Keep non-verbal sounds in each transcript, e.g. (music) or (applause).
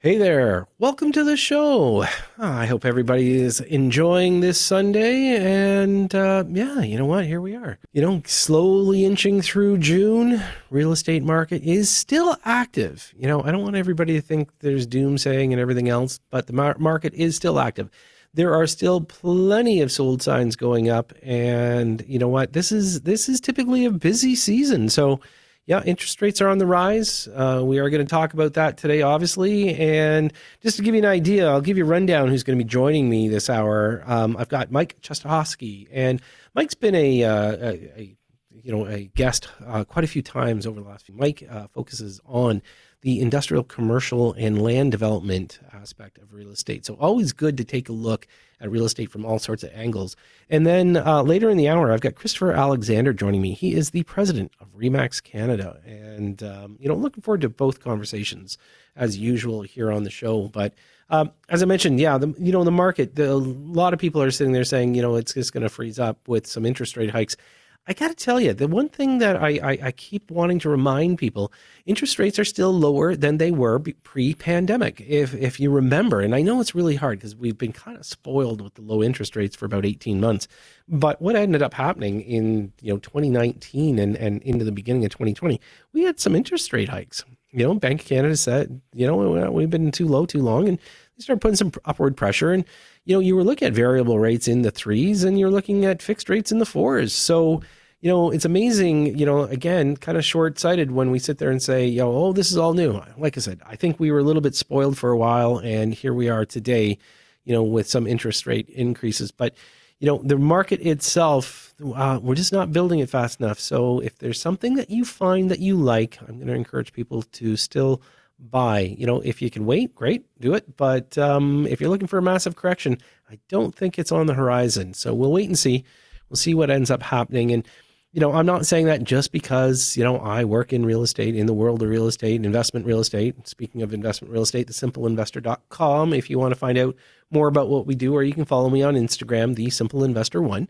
Hey there, welcome to the show. I hope everybody is enjoying this Sunday. And uh, yeah, you know what? Here we are. You know, slowly inching through June. Real estate market is still active. You know, I don't want everybody to think there's doomsaying and everything else, but the mar- market is still active. There are still plenty of sold signs going up, and you know what? This is this is typically a busy season, so yeah, interest rates are on the rise. Uh, we are going to talk about that today, obviously. And just to give you an idea, I'll give you a rundown who's going to be joining me this hour. Um, I've got Mike Czestochowski, and Mike's been a, uh, a, a you know a guest uh, quite a few times over the last few. Mike uh, focuses on the industrial, commercial, and land development aspect of real estate. So always good to take a look at real estate from all sorts of angles. And then uh, later in the hour, I've got Christopher Alexander joining me. He is the president of Remax Canada, and um, you know, looking forward to both conversations as usual here on the show. But um, as I mentioned, yeah, the, you know, the market, the, a lot of people are sitting there saying, you know, it's just going to freeze up with some interest rate hikes. I got to tell you, the one thing that I, I, I, keep wanting to remind people, interest rates are still lower than they were pre-pandemic. If if you remember, and I know it's really hard because we've been kind of spoiled with the low interest rates for about 18 months. But what ended up happening in you know 2019 and, and into the beginning of 2020, we had some interest rate hikes. You know, Bank of Canada said, you know, we've been too low too long, and they started putting some upward pressure. And you know, you were looking at variable rates in the threes, and you're looking at fixed rates in the fours. So you know, it's amazing, you know, again, kind of short sighted when we sit there and say, you know, oh, this is all new. Like I said, I think we were a little bit spoiled for a while, and here we are today, you know, with some interest rate increases. But, you know, the market itself, uh, we're just not building it fast enough. So if there's something that you find that you like, I'm going to encourage people to still buy. You know, if you can wait, great, do it. But um, if you're looking for a massive correction, I don't think it's on the horizon. So we'll wait and see. We'll see what ends up happening. And, you know, I'm not saying that just because, you know, I work in real estate, in the world of real estate, investment real estate. Speaking of investment real estate, thesimpleinvestor.com if you want to find out more about what we do, or you can follow me on Instagram, the simple investor one.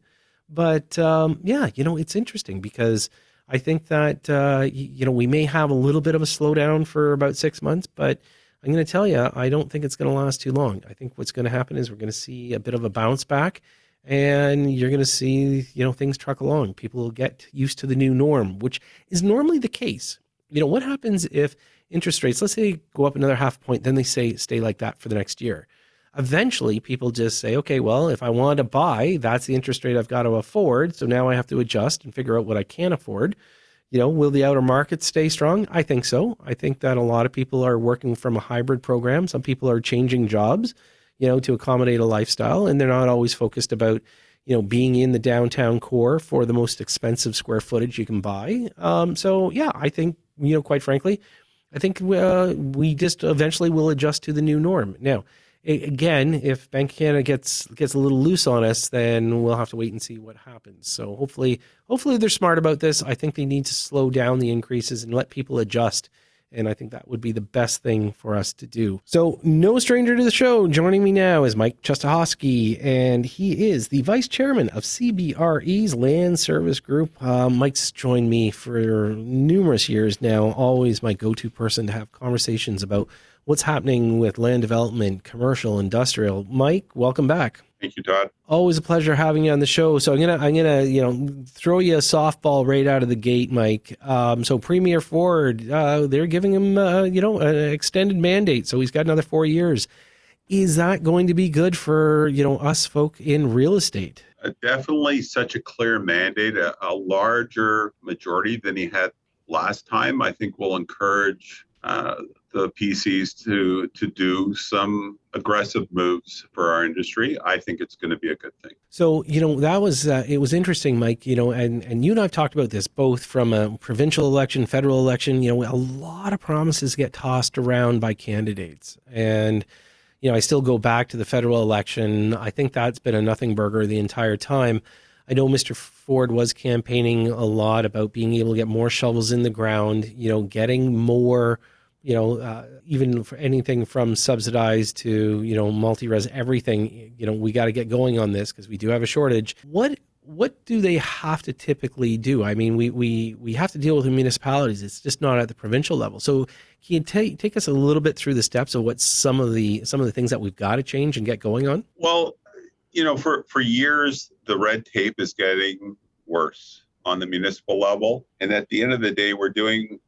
But um, yeah, you know, it's interesting because I think that, uh, you know, we may have a little bit of a slowdown for about six months, but I'm going to tell you, I don't think it's going to last too long. I think what's going to happen is we're going to see a bit of a bounce back and you're going to see you know things truck along. People will get used to the new norm which is normally the case. You know what happens if interest rates let's say go up another half point then they say stay like that for the next year eventually people just say okay well if i want to buy that's the interest rate i've got to afford so now i have to adjust and figure out what i can afford you know will the outer market stay strong i think so i think that a lot of people are working from a hybrid program some people are changing jobs you know, to accommodate a lifestyle. And they're not always focused about, you know, being in the downtown core for the most expensive square footage you can buy. Um, so, yeah, I think, you know, quite frankly, I think uh, we just eventually will adjust to the new norm. Now, again, if Bank Canada gets gets a little loose on us, then we'll have to wait and see what happens. So hopefully, hopefully they're smart about this. I think they need to slow down the increases and let people adjust and I think that would be the best thing for us to do. So, no stranger to the show, joining me now is Mike Czestochowski, and he is the vice chairman of CBRE's Land Service Group. Uh, Mike's joined me for numerous years now, always my go to person to have conversations about what's happening with land development, commercial, industrial. Mike, welcome back. Thank you, Todd. Always a pleasure having you on the show. So I'm gonna I'm gonna you know throw you a softball right out of the gate, Mike. Um, so Premier Ford, uh, they're giving him uh, you know an extended mandate, so he's got another four years. Is that going to be good for you know us folk in real estate? Uh, definitely, such a clear mandate, a, a larger majority than he had last time. I think will encourage uh, the PCs to to do some aggressive moves for our industry. I think it's going to be a good thing. So you know that was uh, it was interesting, Mike. You know, and and you and I've talked about this both from a provincial election, federal election. You know, a lot of promises get tossed around by candidates, and you know, I still go back to the federal election. I think that's been a nothing burger the entire time. I know Mr. Ford was campaigning a lot about being able to get more shovels in the ground, you know, getting more you know, uh, even for anything from subsidized to you know multi-res, everything. You know, we got to get going on this because we do have a shortage. What what do they have to typically do? I mean, we we we have to deal with the municipalities. It's just not at the provincial level. So can you take take us a little bit through the steps of what some of the some of the things that we've got to change and get going on? Well, you know, for for years the red tape is getting worse on the municipal level, and at the end of the day, we're doing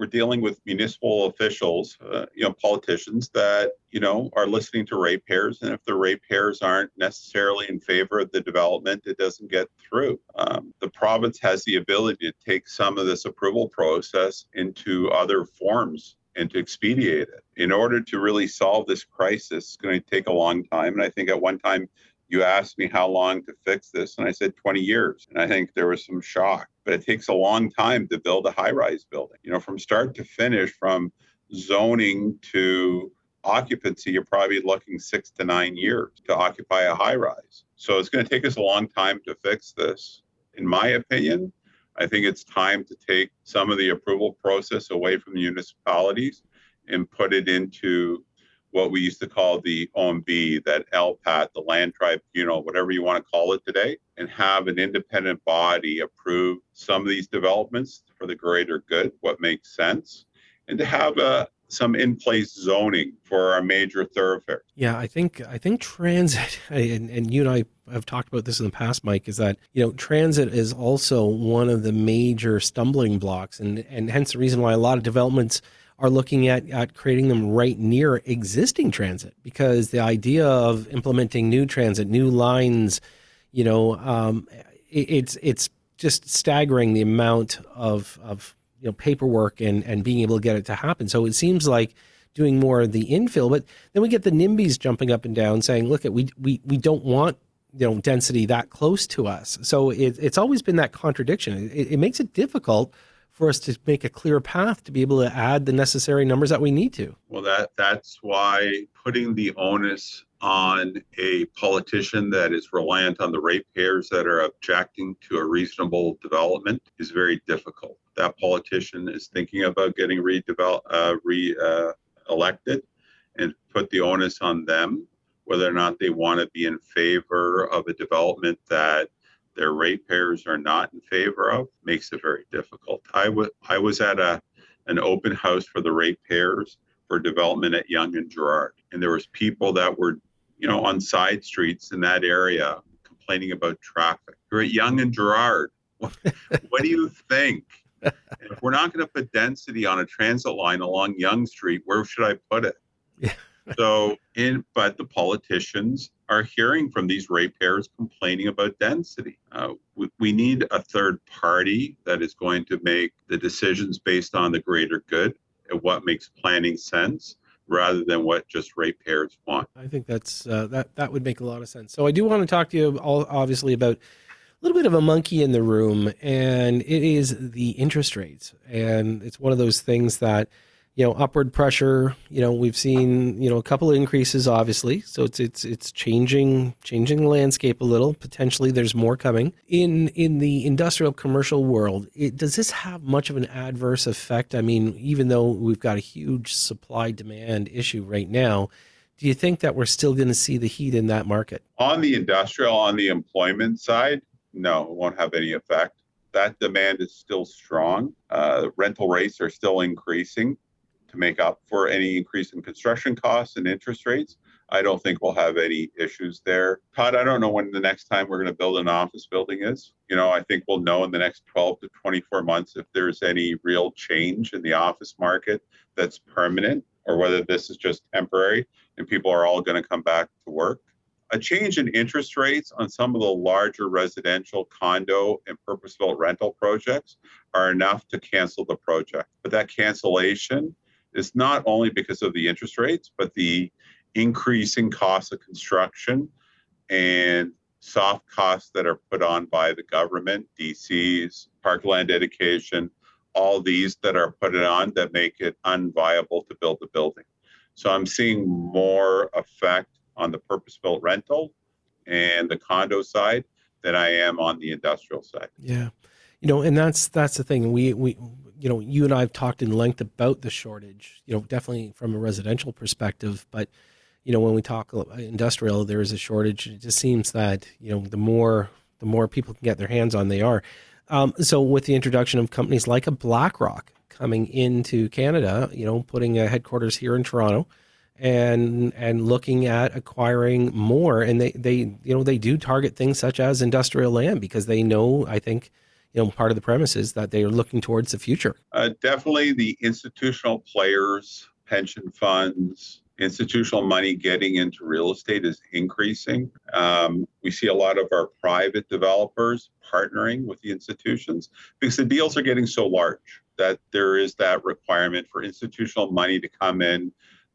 we're dealing with municipal officials, uh, you know, politicians that you know are listening to ratepayers, and if the ratepayers aren't necessarily in favor of the development, it doesn't get through. Um, the province has the ability to take some of this approval process into other forms and to expedite it. In order to really solve this crisis, it's going to take a long time, and I think at one time you asked me how long to fix this, and I said 20 years. And I think there was some shock, but it takes a long time to build a high rise building. You know, from start to finish, from zoning to occupancy, you're probably looking six to nine years to occupy a high rise. So it's going to take us a long time to fix this. In my opinion, I think it's time to take some of the approval process away from the municipalities and put it into what we used to call the OMB, that LPAT, the land tribunal, whatever you want to call it today, and have an independent body approve some of these developments for the greater good, what makes sense, and to have a uh, some in-place zoning for our major thoroughfares. Yeah, I think I think transit, (laughs) and, and you and I have talked about this in the past, Mike, is that you know transit is also one of the major stumbling blocks, and and hence the reason why a lot of developments are looking at, at creating them right near existing transit because the idea of implementing new transit, new lines, you know, um, it, it's it's just staggering the amount of of you know paperwork and and being able to get it to happen. So it seems like doing more of the infill, but then we get the NIMBYs jumping up and down saying, "Look, at we we we don't want." you know density that close to us so it, it's always been that contradiction it, it makes it difficult for us to make a clear path to be able to add the necessary numbers that we need to. Well, that that's why putting the onus on a politician that is reliant on the ratepayers that are objecting to a reasonable development is very difficult. That politician is thinking about getting redeveloped, uh, re-elected, uh, and put the onus on them whether or not they want to be in favor of a development that their ratepayers are not in favor of makes it very difficult. I was I was at a an open house for the ratepayers for development at Yonge and Gerrard, and there was people that were, you know, on side streets in that area complaining about traffic. You're at Yonge and Gerrard. What, what do you think? if we're not going to put density on a transit line along Yonge Street, where should I put it? Yeah. so, in but the politicians are hearing from these ratepayers complaining about density. Uh, we, we, need a third party that is going to make the decisions based on the greater good and what makes planning sense rather than what just ratepayers want. I think that's uh, that that would make a lot of sense. So I do want to talk to you all, obviously about a little bit of a monkey in the room and it is the interest rates and it's one of those things that you know upward pressure. You know we've seen you know a couple of increases obviously. So it's it's it's changing changing the landscape a little. Potentially there's more coming. In in the industrial commercial world it, does this have much of an adverse effect? I mean even though we've got a huge supply demand issue right now do you think that we're still going to see the heat in that market? On the industrial on the employment side no it won't have any effect. That demand is still strong. Uh, rental rates are still increasing to make up for any increase in construction costs and interest rates. I don't think we'll have any issues there. Todd, I don't know when the next time we're going to build an office building is. You know, I think we'll know in the next 12 to 24 months if there's any real change in the office market that's permanent or whether this is just temporary and people are all going to come back to work. A change in interest rates on some of the larger residential condo and purpose built rental projects are enough to cancel the project. But that cancellation is not only because of the interest rates, but the increasing cost of construction and soft costs that are put on by the government, DCs, parkland dedication, all these that are put on that make it unviable to build the building. So I'm seeing more effect on the purpose-built rental and the condo side than I am on the industrial side. Yeah. You know, and that's that's the thing. We we you know, you and I have talked in length about the shortage, you know, definitely from a residential perspective, but you know, when we talk industrial, there is a shortage. It just seems that, you know, the more the more people can get their hands on, they are. Um, so with the introduction of companies like a BlackRock coming into Canada, you know, putting a headquarters here in Toronto, and and looking at acquiring more, and they they you know they do target things such as industrial land because they know I think you know part of the premise is that they are looking towards the future. Uh, definitely, the institutional players, pension funds, institutional money getting into real estate is increasing. Um, we see a lot of our private developers partnering with the institutions because the deals are getting so large that there is that requirement for institutional money to come in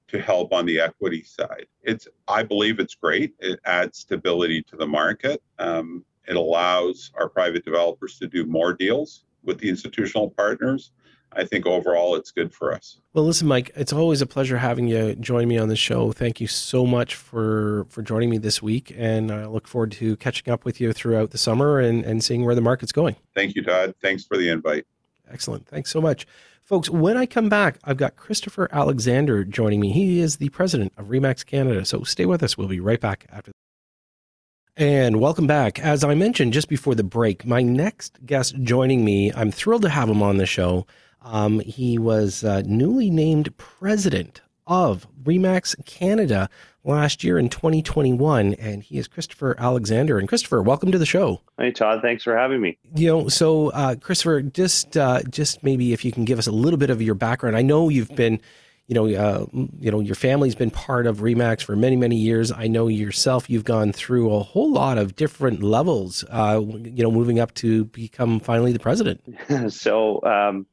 to help on the equity side. It's I believe it's great. It adds stability to the market. Um, it allows our private developers to do more deals with the institutional partners I think overall it's good for us. Well, listen, Mike, it's always a pleasure having you join me on the show. Thank you so much for for joining me this week, and I look forward to catching up with you throughout the summer and and seeing where the market's going. Thank you, Todd. Thanks for the invite. Excellent. Thanks so much. Folks, when I come back, I've got Christopher Alexander joining me. He is the president of Remax Canada. So stay with us. We'll be right back after. And welcome back. As I mentioned just before the break, my next guest joining me, I'm thrilled to have him on the show. Um, he was uh, newly named president of Remax Canada last year in 2021, and he is Christopher Alexander. And Christopher, welcome to the show. Hey Todd, thanks for having me. You know, so uh, Christopher, just uh, just maybe if you can give us a little bit of your background. I know you've been, you know, uh, you know, your family's been part of Remax for many many years. I know yourself, you've gone through a whole lot of different levels. Uh, you know, moving up to become finally the president. (laughs) so. Um,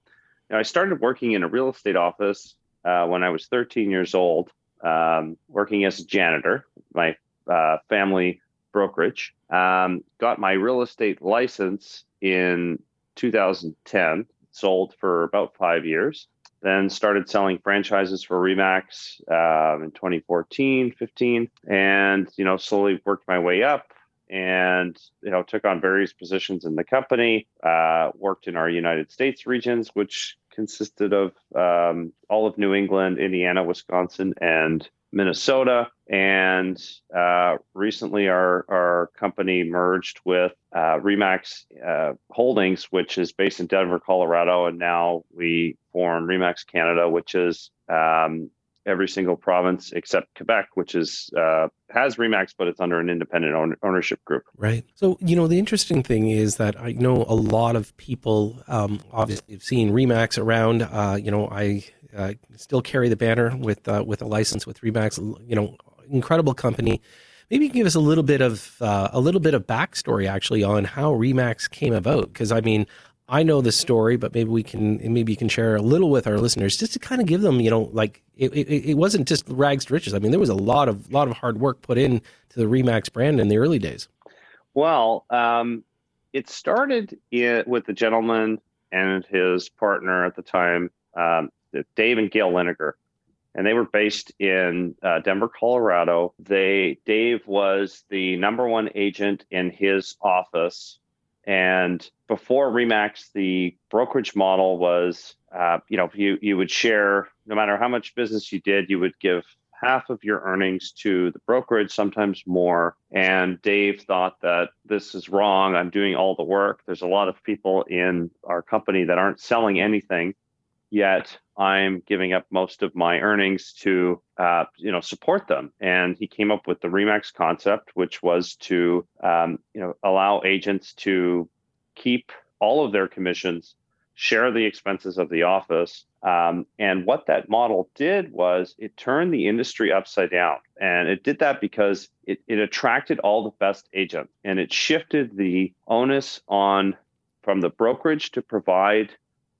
I started working in a real estate office uh, when I was 13 years old, um, working as a janitor, my uh, family brokerage. Um, got my real estate license in 2010, sold for about five years. Then started selling franchises for Remax uh, in 2014, 15, and you know slowly worked my way up and you know took on various positions in the company uh, worked in our united states regions which consisted of um, all of New England, Indiana, Wisconsin, and Minnesota. And uh, recently, our, our company merged with uh, Remax uh, Holdings, which is based in Denver, Colorado. And now we form Remax Canada, which is um, every single province except Quebec, which is uh, has Remax, but it's under an independent own, ownership group. Right. So you know the interesting thing is that I know a lot of people um, obviously have seen Remax around. Uh, you know, I uh, still carry the banner with uh, with a license with Remax. You know, incredible company. Maybe you can give us a little bit of uh, a little bit of backstory actually on how Remax came about because I mean I know the story, but maybe we can maybe you can share a little with our listeners just to kind of give them, you know, like it, it, it wasn't just rags to riches. I mean, there was a lot of lot of hard work put in to the Remax brand in the early days. Well, um, it started in, with the gentleman and his partner at the time, um, Dave and Gail Liniger, and they were based in uh, Denver, Colorado. They Dave was the number one agent in his office and before Remax, the brokerage model was, uh, you know, you you would share no matter how much business you did, you would give half of your earnings to the brokerage, sometimes more. And Dave thought that this is wrong. I'm doing all the work. There's a lot of people in our company that aren't selling anything yet I'm giving up most of my earnings to, uh, you know, support them. And he came up with the Remax concept, which was to, um, you know, allow agents to keep all of their commissions, share the expenses of the office. Um, and what that model did was it turned the industry upside down. And it did that because it, it attracted all the best agents and it shifted the onus on from the brokerage to provide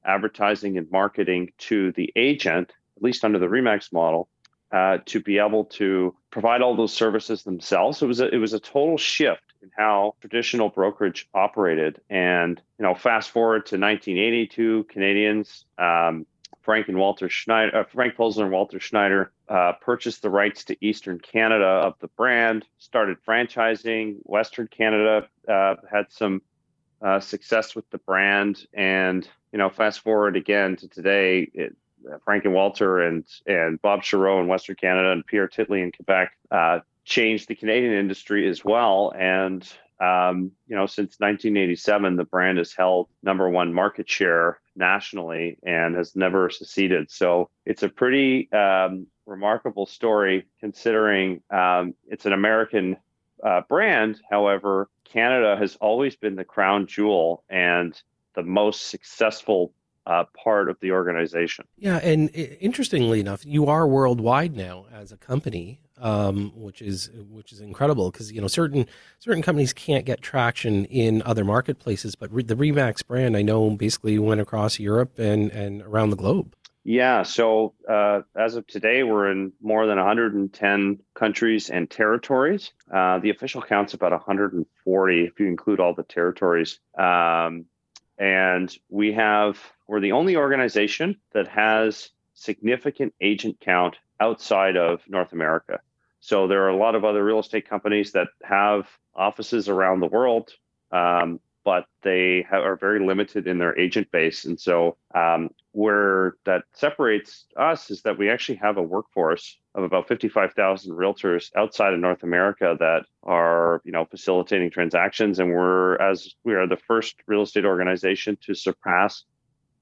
advertising and marketing to the agent, at least under the Remax model, uh, to be able to provide all those services themselves. It was a, it was a total shift in how traditional brokerage operated. And you know, fast forward to 1982, Canadians. Um, Frank and Walter Schneider, uh, Frank Polzler and Walter Schneider uh, purchased the rights to Eastern Canada of the brand, started franchising. Western Canada uh, had some uh, success with the brand, and you know, fast forward again to today, it, uh, Frank and Walter and and Bob Charot in Western Canada and Pierre Titley in Quebec uh, changed the Canadian industry as well. And um, you know, since 1987, the brand has held number one market share nationally and has never seceded. So it's a pretty um, remarkable story considering um, it's an American uh, brand. However, Canada has always been the crown jewel and the most successful uh, part of the organization. Yeah, and interestingly enough, you are worldwide now as a company, um, which is which is incredible because you know certain certain companies can't get traction in other marketplaces, but the Remax brand I know basically went across Europe and and around the globe. Yeah, so uh, as of today, we're in more than 110 countries and territories. Uh, the official count's about 140 if you include all the territories. Um, and we have, we're the only organization that has significant agent count outside of North America. So there are a lot of other real estate companies that have offices around the world, um, but they have, are very limited in their agent base. And so um, where that separates us is that we actually have a workforce of about 55,000 realtors outside of North America that are, you know, facilitating transactions. And we're, as we are the first real estate organization to surpass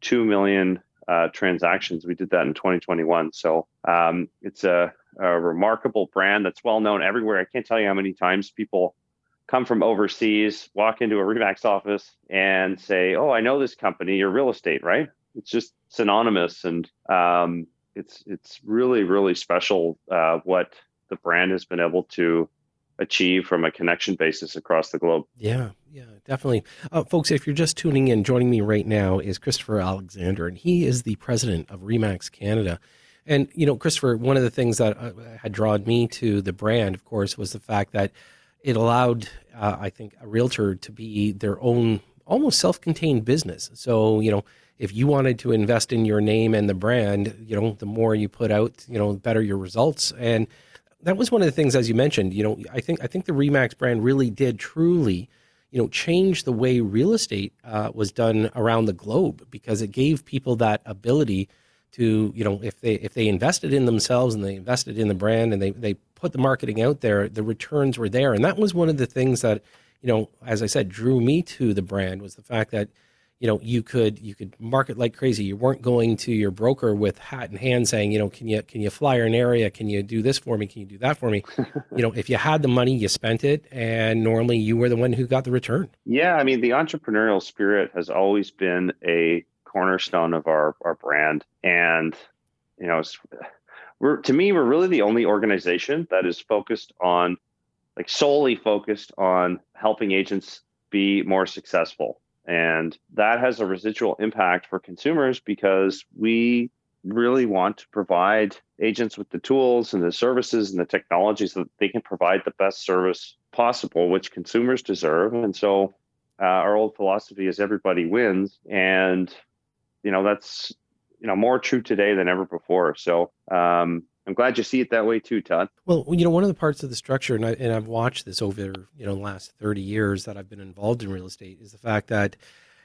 2 million uh, transactions. We did that in 2021. So um, it's a, a remarkable brand that's well known everywhere. I can't tell you how many times people come from overseas, walk into a Remax office and say, "Oh, I know this company. You're real estate, right?" It's just synonymous, and um, it's it's really really special uh, what the brand has been able to achieve from a connection basis across the globe. Yeah, yeah, definitely. Uh, folks, if you're just tuning in, joining me right now is Christopher Alexander, and he is the president of Remax Canada. And, you know, Christopher, one of the things that uh, had drawn me to the brand, of course, was the fact that it allowed, uh, I think, a realtor to be their own almost self-contained business. So, you know, if you wanted to invest in your name and the brand, you know, the more you put out, you know, the better your results. And that was one of the things, as you mentioned, you know, I think I think the Remax brand really did truly, you know, change the way real estate uh, was done around the globe because it gave people that ability to, you know, if they if they invested in themselves and they invested in the brand and they they put the marketing out there, the returns were there. And that was one of the things that, you know, as I said, drew me to the brand was the fact that, you know, you could you could market like crazy. You weren't going to your broker with hat in hand saying, you know, can you can you flyer an area? Can you do this for me? Can you do that for me? (laughs) you know, if you had the money, you spent it, and normally you were the one who got the return. Yeah, I mean, the entrepreneurial spirit has always been a cornerstone of our our brand, and you know, we're to me we're really the only organization that is focused on like solely focused on helping agents be more successful. And that has a residual impact for consumers because we really want to provide agents with the tools and the services and the technology so that they can provide the best service possible which consumers deserve. And so uh, our old philosophy is everybody wins. And you know that's you know more true today than ever before. So um, I'm glad you see it that way too, Todd. Well, you know, one of the parts of the structure, and, I, and I've watched this over you know the last 30 years that I've been involved in real estate, is the fact that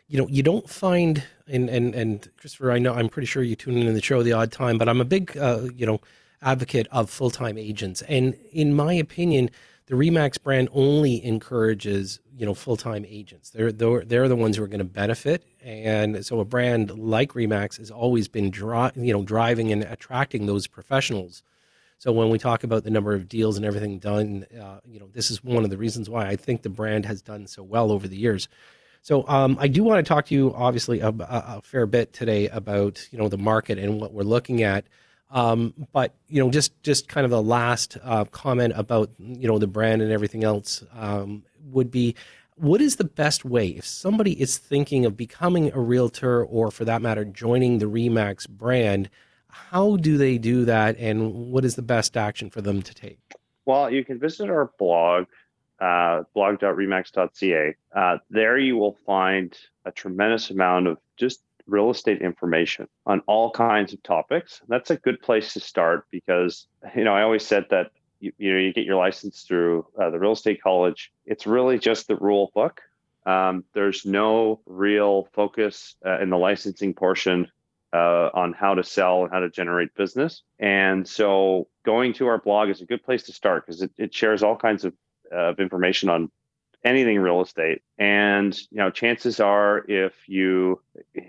you know you don't find and and and Christopher, I know I'm pretty sure you tune in the show the odd time, but I'm a big uh, you know advocate of full time agents, and in my opinion the Remax brand only encourages you know full time agents. They're, they're they're the ones who are going to benefit, and so a brand like Remax has always been dri- you know driving and attracting those professionals. So when we talk about the number of deals and everything done, uh, you know this is one of the reasons why I think the brand has done so well over the years. So um, I do want to talk to you, obviously, a, a, fair bit today about you know the market and what we're looking at. Um, but you know, just just kind of the last uh, comment about you know the brand and everything else um, would be, what is the best way if somebody is thinking of becoming a realtor or, for that matter, joining the Remax brand? How do they do that, and what is the best action for them to take? Well, you can visit our blog, uh, blog.remax.ca. Uh, there you will find a tremendous amount of just real estate information on all kinds of topics. That's a good place to start because, you know, I always said that, you, you know, you get your license through uh, the real estate college. It's really just the rule book. Um, there's no real focus uh, in the licensing portion uh, on how to sell and how to generate business. And so going to our blog is a good place to start because it, it shares all kinds of, of information on anything real estate. And you know, chances are, if you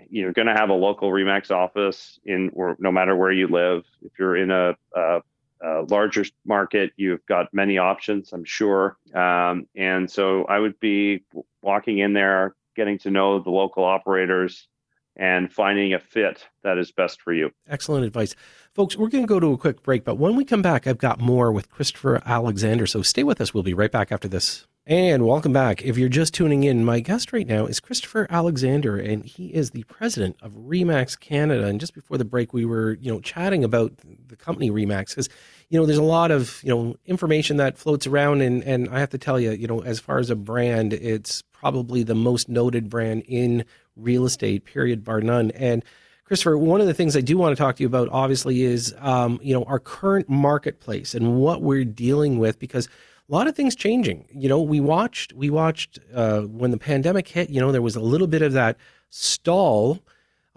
you're going to have a local Remax office in, or no matter where you live, if you're in a, a, a larger market, you've got many options, I'm sure. Um, and so I would be walking in there, getting to know the local operators, and finding a fit that is best for you. Excellent advice. Folks, we're going to go to a quick break, but when we come back, I've got more with Christopher Alexander. So stay with us. We'll be right back after this. And welcome back. If you're just tuning in, my guest right now is Christopher Alexander, and he is the president of Remax Canada. And just before the break, we were, you know, chatting about the company Remax because, you know, there's a lot of, you know, information that floats around, and and I have to tell you, you know, as far as a brand, it's probably the most noted brand in real estate, period, bar none. And Christopher, one of the things I do want to talk to you about, obviously, is um, you know our current marketplace and what we're dealing with because a lot of things changing. You know, we watched we watched uh, when the pandemic hit. You know, there was a little bit of that stall,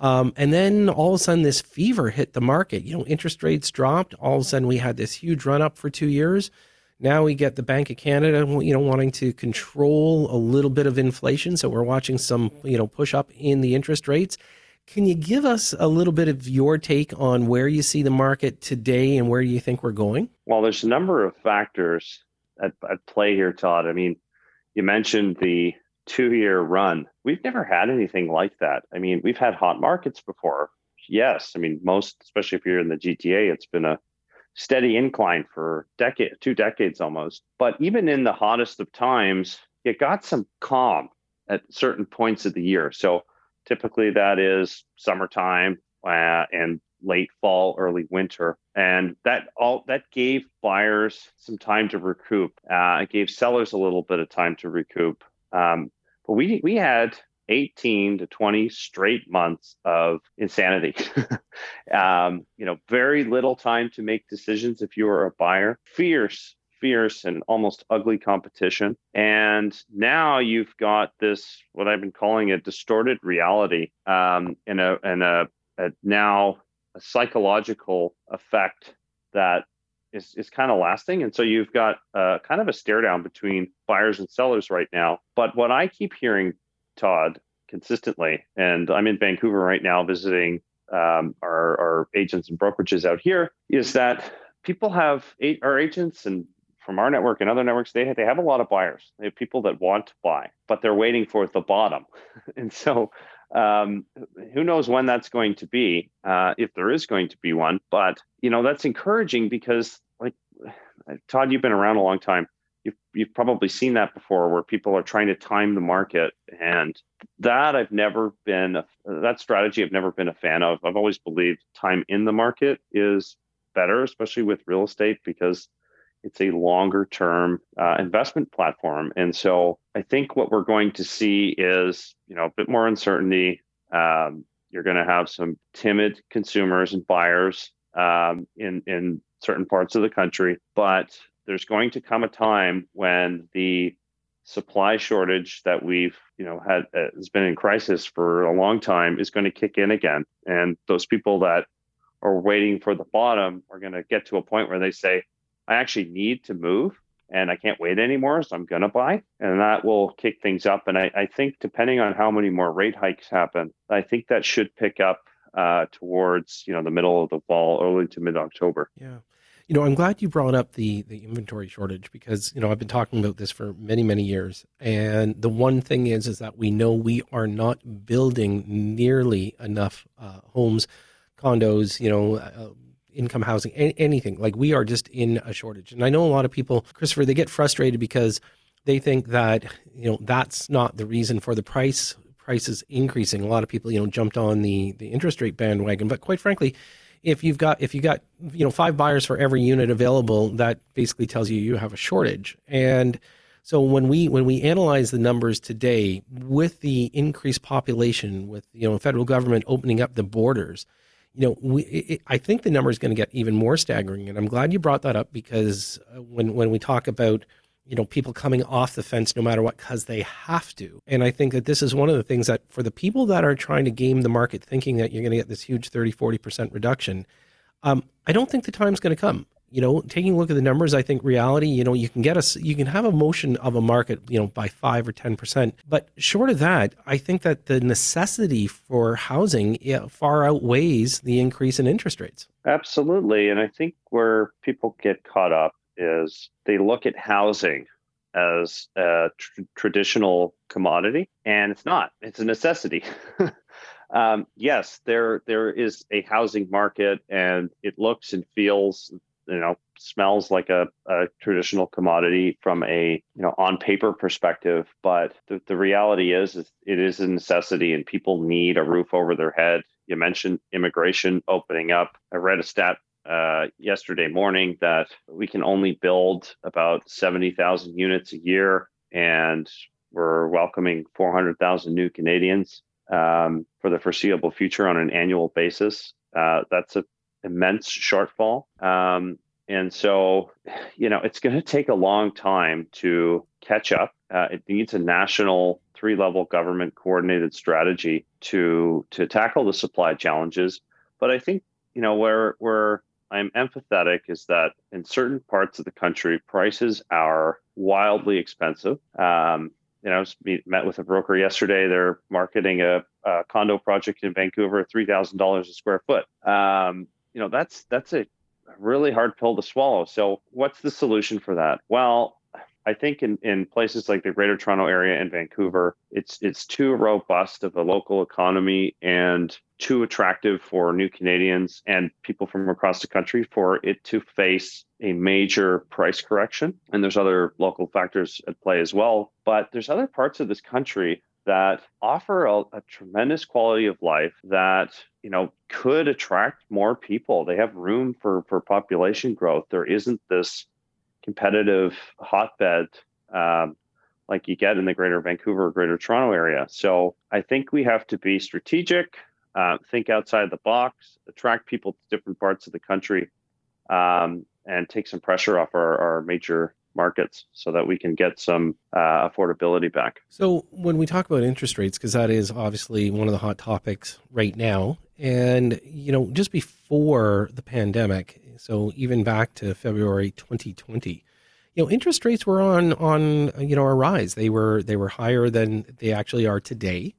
um, and then all of a sudden this fever hit the market. You know, interest rates dropped. All of a sudden we had this huge run up for two years. Now we get the Bank of Canada, you know, wanting to control a little bit of inflation. So we're watching some, you know, push up in the interest rates. Can you give us a little bit of your take on where you see the market today and where you think we're going? Well, there's a number of factors at, at play here, Todd. I mean, you mentioned the two year run. We've never had anything like that. I mean, we've had hot markets before. Yes. I mean, most, especially if you're in the GTA, it's been a steady incline for decade, two decades almost. But even in the hottest of times, it got some calm at certain points of the year. So typically that is summertime uh, and late fall, early winter, and that all that gave buyers some time to recoup. Uh, it gave sellers a little bit of time to recoup. Um, but we we had 18 to 20 straight months of insanity. (laughs) um, you know, very little time to make decisions if you are a buyer. Fierce fierce and almost ugly competition. And now you've got this, what I've been calling a distorted reality um, and, a, and a, a now a psychological effect that is, is kind of lasting. And so you've got uh, kind of a stare down between buyers and sellers right now. But what I keep hearing, Todd, consistently, and I'm in Vancouver right now visiting um, our, our agents and brokerages out here, is that people have our agents and from our network and other networks, they they have a lot of buyers. They have people that want to buy, but they're waiting for the bottom. (laughs) and so um, who knows when that's going to be, uh, if there is going to be one. But you know that's encouraging because, like (sighs) Todd, you've been around a long time. You've you've probably seen that before, where people are trying to time the market, and that I've never been that strategy. I've never been a fan of. I've always believed time in the market is better, especially with real estate, because it's a longer term uh, investment platform. And so I think what we're going to see is, you know, a bit more uncertainty. Um, you're going to have some timid consumers and buyers um, in in certain parts of the country, but there's going to come a time when the supply shortage that we've you know had uh, has been in crisis for a long time is going to kick in again, and those people that are waiting for the bottom are going to get to a point where they say, I actually need to move and I can't wait anymore. So I'm going to buy. And that will kick things up. And I, I, think depending on how many more rate hikes happen, I think that should pick up uh, towards, you know, the middle of the fall, early to mid October. Yeah. You know, I'm glad you brought up the the inventory shortage because you know I've been talking about this for many many years, and the one thing is is that we know we are not building nearly enough uh, homes, condos, you know, uh, income housing, anything. Like we are just in a shortage. And I know a lot of people, Christopher, they get frustrated because they think that, you know, that's not the reason for the price prices increasing. A lot of people, you know, jumped on the the interest rate bandwagon. But quite frankly, if you've got if you got you know five buyers for every unit available, that basically tells you you have a shortage. And so when we when we analyze the numbers today, with the increased population, with you know federal government opening up the borders, you know, we, it, I think the number is going to get even more staggering. And I'm glad you brought that up because uh, when, when we talk about, you know, people coming off the fence no matter what, because they have to. And I think that this is one of the things that for the people that are trying to game the market, thinking that you're going to get this huge 30, 40% reduction, um, I don't think the time's going to come. You know, taking a look at the numbers, I think reality, you know, you can get us, you can have a motion of a market, you know, by five or 10%. But short of that, I think that the necessity for housing far outweighs the increase in interest rates. Absolutely. And I think where people get caught up is they look at housing as a tr- traditional commodity, and it's not. It's a necessity. (laughs) um, yes, there there is a housing market, and it looks and feels, you know, smells like a, a traditional commodity from a you know on paper perspective. But the, the reality is, is, it is a necessity, and people need a roof over their head. You mentioned immigration opening up. I read a stat uh, yesterday morning that we can only build about 70,000 units a year, and we're welcoming 400,000 new Canadians um, for the foreseeable future on an annual basis. Uh, that's an immense shortfall. Um, and so, you know, it's going to take a long time to catch up. Uh, it needs a national three level government coordinated strategy to to tackle the supply challenges. But I think you know where where I'm empathetic is that in certain parts of the country, prices are wildly expensive. Um, you know, I was met with a broker yesterday. They're marketing a, a condo project in Vancouver, three thousand dollars a square foot. Um, you know, that's that's a really hard pill to swallow. So, what's the solution for that? Well, I think in, in places like the Greater Toronto Area and Vancouver, it's it's too robust of a local economy and too attractive for new Canadians and people from across the country for it to face a major price correction. And there's other local factors at play as well. But there's other parts of this country that offer a, a, tremendous quality of life that you know could attract more people they have room for for population growth there isn't this competitive hotbed um, like you get in the greater Vancouver, or greater Toronto area. So I think we have to be strategic, uh, think outside the box, attract people to different parts of the country, um, and take some pressure off our, our major markets so that we can get some uh, affordability back. So, when we talk about interest rates, because that is obviously one of the hot topics right now, and you know, just before the pandemic, so even back to February 2020, you know, interest rates were on on you know a rise. They were they were higher than they actually are today.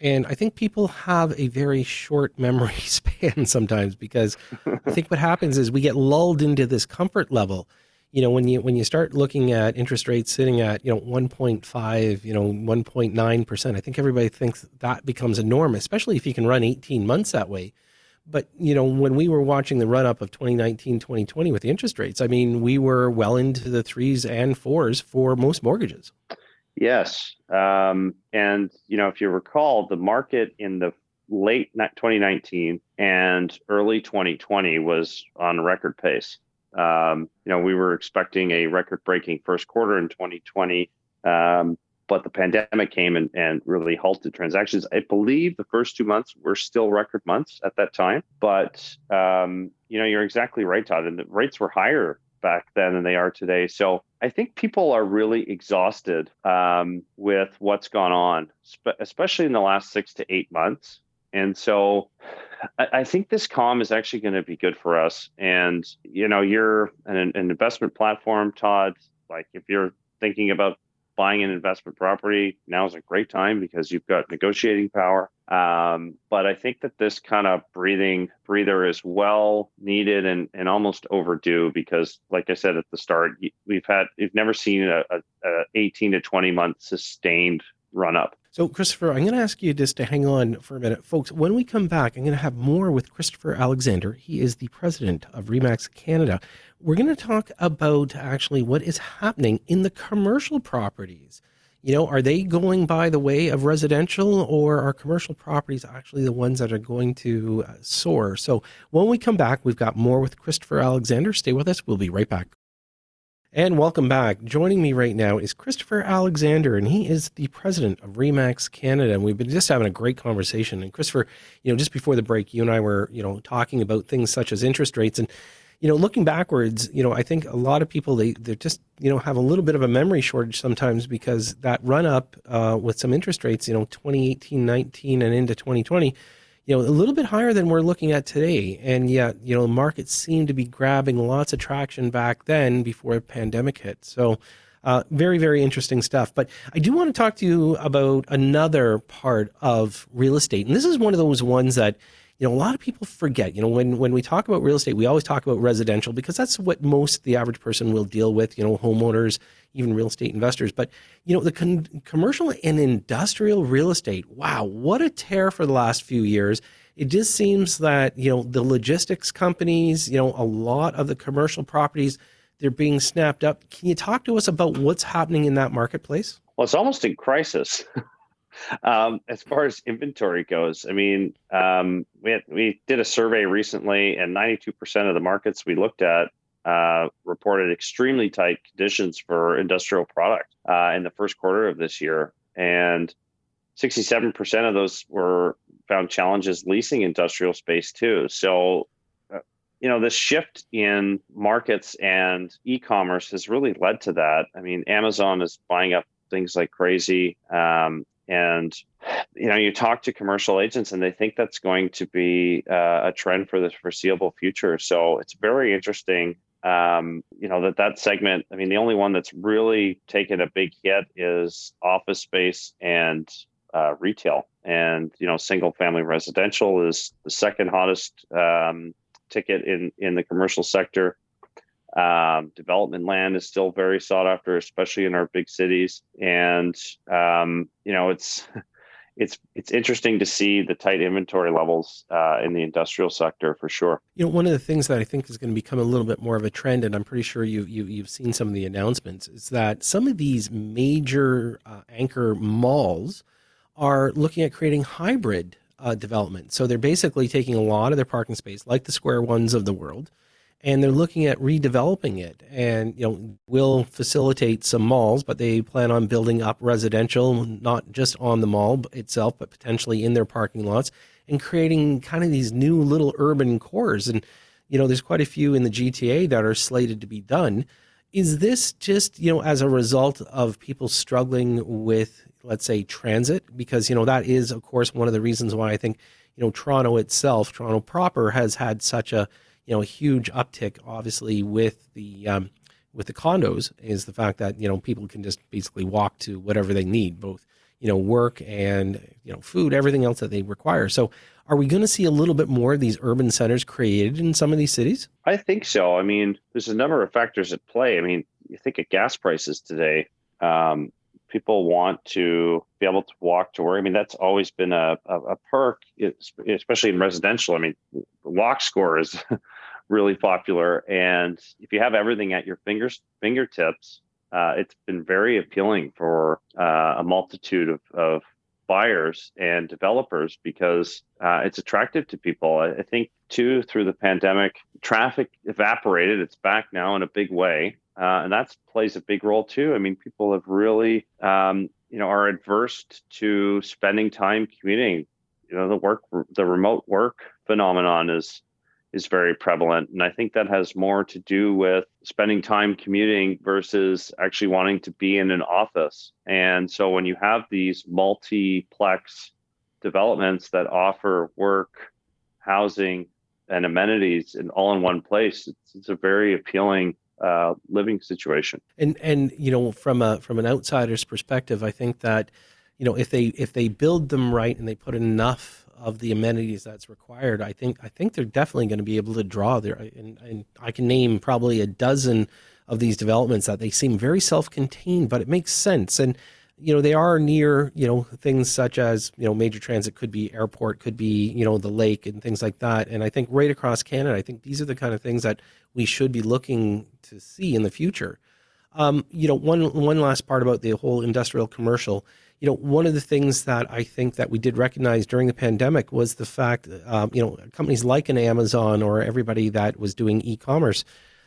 And I think people have a very short memory (laughs) span sometimes because I think what happens is we get lulled into this comfort level. You know, when you when you start looking at interest rates sitting at you know 1.5, you know 1.9 percent, I think everybody thinks that becomes a norm, especially if you can run 18 months that way. But you know when we were watching the run up of 2019 2020 with the interest rates i mean we were well into the threes and fours for most mortgages. Yes um, and you know if you recall the market in the late 2019 and early 2020 was on record pace um, you know we were expecting a record breaking first quarter in 2020 um, but the pandemic came and, and really halted transactions. I believe the first two months were still record months at that time. But um, you know, you're exactly right, Todd. And the rates were higher back then than they are today. So I think people are really exhausted um, with what's gone on, especially in the last six to eight months. And so I, think this calm is actually going to be good for us. And, you know, you're an, an investment platform, Todd. Like if you're thinking about buying an investment property, now is a great time because you've got negotiating power. Um, but I think that this kind of breathing breather is well needed and, and almost overdue because, like I said at the start, we've had we've never seen a, a, a 18 to 20 month sustained run up. So, Christopher, I'm going to ask you just to hang on for a minute. Folks, when we come back, I'm going to have more with Christopher Alexander. He is the president of REMAX Canada. We're going to talk about actually what is happening in the commercial properties. You know, are they going by the way of residential or are commercial properties actually the ones that are going to uh, soar? So, when we come back, we've got more with Christopher Alexander. Stay with us. We'll be right back. And welcome back. Joining me right now is Christopher Alexander, and he is the president of Remax Canada. And we've been just having a great conversation. And Christopher, you know, just before the break, you and I were, you know, talking about things such as interest rates. And, you know, looking backwards, you know, I think a lot of people they they just, you know, have a little bit of a memory shortage sometimes because that run up uh, with some interest rates, you know, 2018, 19, and into 2020 you know, a little bit higher than we're looking at today. And yet, you know, markets seem to be grabbing lots of traction back then before the pandemic hit. So, uh, very, very interesting stuff. But I do want to talk to you about another part of real estate. And this is one of those ones that, you know, a lot of people forget. You know, when, when we talk about real estate, we always talk about residential because that's what most the average person will deal with, you know, homeowners, even real estate investors. But, you know, the con- commercial and industrial real estate, wow, what a tear for the last few years. It just seems that, you know, the logistics companies, you know, a lot of the commercial properties, they're being snapped up. Can you talk to us about what's happening in that marketplace? Well, it's almost in crisis. (laughs) um, as far as inventory goes, I mean, um, we had, we did a survey recently, and 92% of the markets we looked at uh, reported extremely tight conditions for industrial product uh, in the first quarter of this year, and 67% of those were found challenges leasing industrial space too. So, uh, you know, the shift in markets and e-commerce has really led to that. I mean, Amazon is buying up things like crazy. Um, and you know, you talk to commercial agents, and they think that's going to be uh, a trend for the foreseeable future. So it's very interesting um, you know that that segment i mean the only one that's really taken a big hit is office space and uh, retail and you know single family residential is the second hottest um, ticket in in the commercial sector um, development land is still very sought after especially in our big cities and um, you know it's (laughs) it's it's interesting to see the tight inventory levels uh, in the industrial sector for sure. You know, one of the things that I think is going to become a little bit more of a trend, and I'm pretty sure you, you you've seen some of the announcements, is that some of these major uh, anchor malls are looking at creating hybrid uh, development. So they're basically taking a lot of their parking space, like the Square Ones of the world, and they're looking at redeveloping it. And you know will facilitate some malls but they plan on building up residential not just on the mall itself but potentially in their parking lots and creating kind of these new little urban cores. And you know there's quite a few in the GTA that are slated to be done. Is this just you know as a result of people struggling with let's say transit? Because you know that is of course one of the reasons why I think you know Toronto itself Toronto proper has had such a you know a huge uptick, obviously with the um, with the condos, is the fact that you know people can just basically walk to whatever they need, both you know work and you know food, everything else that they require. So, are we going to see a little bit more of these urban centers created in some of these cities? I think so. I mean, there's a number of factors at play. I mean, you think of gas prices today. Um, people want to be able to walk to work. I mean, that's always been a, a, a perk, especially in residential. I mean, walk score is (laughs) really popular. And if you have everything at your fingers fingertips, uh, it's been very appealing for uh, a multitude of, of buyers and developers because uh, it's attractive to people. I, I think too through the pandemic, traffic evaporated. It's back now in a big way, uh, and that plays a big role too. I mean, people have really, um, you know, are adverse to spending time commuting. You know, the work, the remote work phenomenon is is very prevalent. And I think that has more to do with spending time commuting versus actually wanting to be in an office. And so when you have these multiplex developments that offer work, housing, and amenities in all in one place, it's, it's a very appealing uh, living situation. And and you know from a from an outsider's perspective, I think that you know if they if they build them right and they put enough of the amenities that's required, I think I think they're definitely going to be able to draw there. And, and I can name probably a dozen of these developments that they seem very self-contained, but it makes sense. And you know they are near you know things such as you know major transit could be airport could be you know the lake and things like that and i think right across canada i think these are the kind of things that we should be looking to see in the future um, you know one one last part about the whole industrial commercial you know, one of the things that I think that we did recognize during the pandemic was the fact, um, you know, companies like an Amazon or everybody that was doing e-commerce,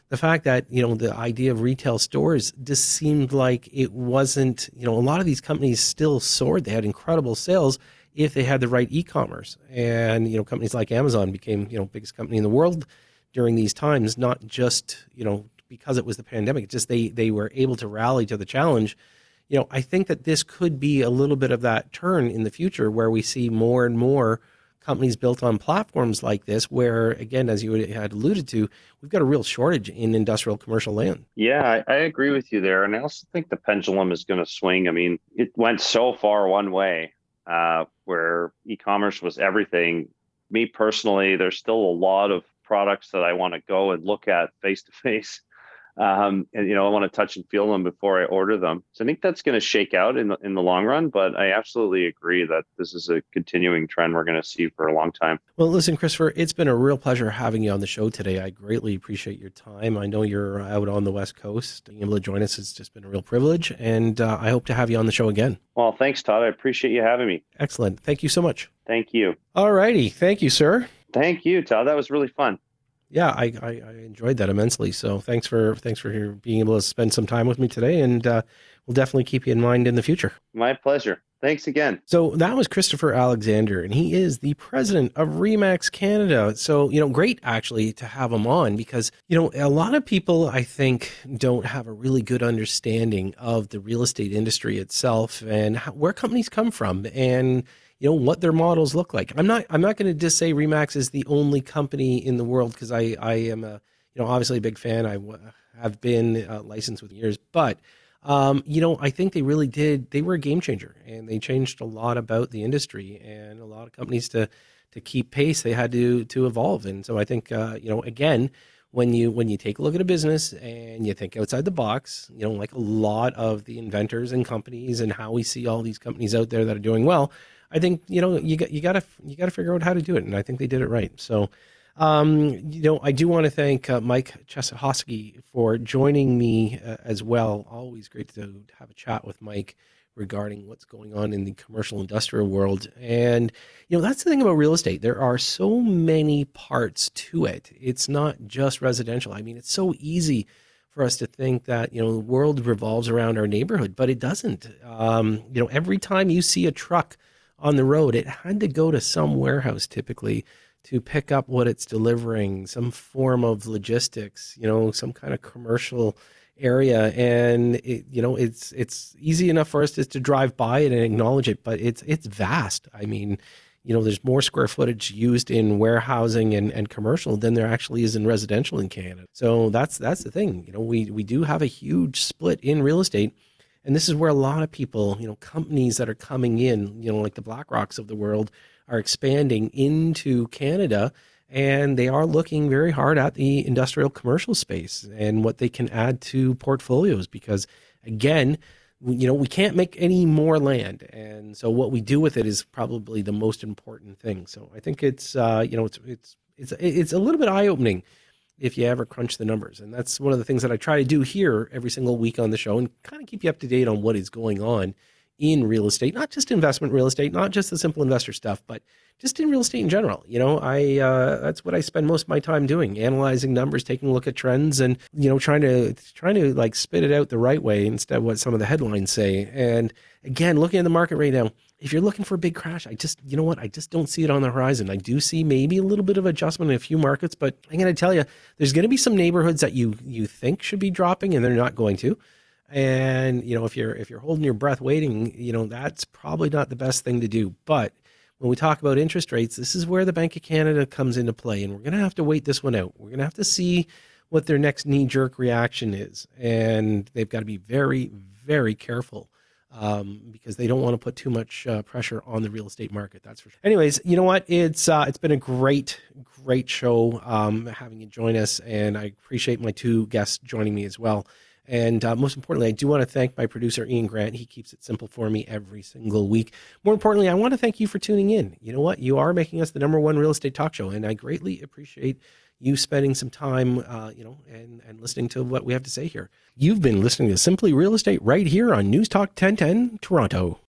the fact that you know the idea of retail stores just seemed like it wasn't. You know, a lot of these companies still soared; they had incredible sales if they had the right e-commerce, and you know, companies like Amazon became you know biggest company in the world during these times, not just you know because it was the pandemic, just they they were able to rally to the challenge you know, I think that this could be a little bit of that turn in the future where we see more and more companies built on platforms like this, where again, as you had alluded to, we've got a real shortage in industrial commercial land. Yeah, I, I agree with you there, and I also think the pendulum is going to swing. I mean, it went so far one way uh, where e-commerce was everything. Me personally, there's still a lot of products that I want to go and look at face to face um, and you know I want to touch and feel them before I order them. So I think that's going to shake out in the in the long run. But I absolutely agree that this is a continuing trend we're going to see for a long time. Well, listen, Christopher, it's been a real pleasure having you on the show today. I greatly appreciate your time. I know you're out on the West Coast. Being able to join us has just been a real privilege, and uh, I hope to have you on the show again. Well, thanks, Todd. I appreciate you having me. Excellent. Thank you so much. Thank you. All righty. Thank you, sir. Thank you, Todd. That was really fun yeah, I, I, I, enjoyed that immensely. So thanks for thanks for being able to spend some time with me today, and uh, we'll definitely keep you in mind in the future. My pleasure. Thanks again. So that was Christopher Alexander, and he is the president of Remax Canada. So, you know, great actually to have him on because, you know, a lot of people I think don't have a really good understanding of the real estate industry itself and how, where companies come from. And, you know what their models look like. I'm not I'm not going to just say Remax is the only company in the world because I I am a you know obviously a big fan. I have been uh, licensed with years, but um, you know I think they really did. They were a game changer and they changed a lot about the industry and a lot of companies to to keep pace. They had to to evolve, and so I think uh, you know again when you when you take a look at a business and you think outside the box, you know, like a lot of the inventors and companies and how we see all these companies out there that are doing well, I think you know you got you got to you got to figure out how to do it, and I think they did it right. So, um, you know, I do want to thank uh, Mike Chesahosky for joining me uh, as well. Always great to have a chat with Mike regarding what's going on in the commercial industrial world. And, you know, that's the thing about real estate. There are so many parts to it. It's not just residential. I mean, it's so easy for us to think that, you know, the world revolves around our neighborhood, but it doesn't. Um, you know, every time you see a truck on the road, it had to go to some warehouse typically to pick up what it's delivering, some form of logistics, you know, some kind of commercial area. And it, you know it's it's easy enough for us just to drive by it and acknowledge it but it's it's vast. I mean you know there's more square footage used in warehousing and, and commercial than there actually is in residential in canada. So that's that's the thing. You know we we do have a huge split in real estate and this is where a lot of people, you know, companies that are coming in, you know, like the BlackRocks of the world, are expanding into Canada. And they are looking very hard at the industrial commercial space and what they can add to portfolios because, again, you know, we can't make any more land. And so what we do with it is probably the most important thing. So I think it's, uh, you know, it's, it's, it's, it's a little bit eye opening if you ever crunch the numbers. And that's one of the things that I try to do here every single week on the show and kind of keep you up to date on what is going on in real estate, not just investment real estate, not just the simple investor stuff, but just in real estate in general. You know, I uh, that's what I spend most of my time doing, analyzing numbers, taking a look at trends, and you know, trying to trying to like spit it out the right way instead of what some of the headlines say. And again, looking at the market right now, if you're looking for a big crash, I just, you know what? I just don't see it on the horizon. I do see maybe a little bit of adjustment in a few markets, but I'm going to tell you, there's going to be some neighborhoods that you you think should be dropping, and they're not going to. And you know, if you're if you're holding your breath waiting, you know that's probably not the best thing to do. But when we talk about interest rates, this is where the Bank of Canada comes into play, and we're going to have to wait this one out. We're going to have to see what their next knee jerk reaction is, and they've got to be very very careful um, because they don't want to put too much uh, pressure on the real estate market. That's for sure. Anyways, you know what? It's uh, it's been a great great show um, having you join us, and I appreciate my two guests joining me as well. And uh, most importantly, I do want to thank my producer, Ian Grant. He keeps it simple for me every single week. More importantly, I want to thank you for tuning in. You know what? You are making us the number one real estate talk show, and I greatly appreciate you spending some time, uh, you know, and, and listening to what we have to say here. You've been listening to Simply Real Estate right here on News Talk 1010 Toronto.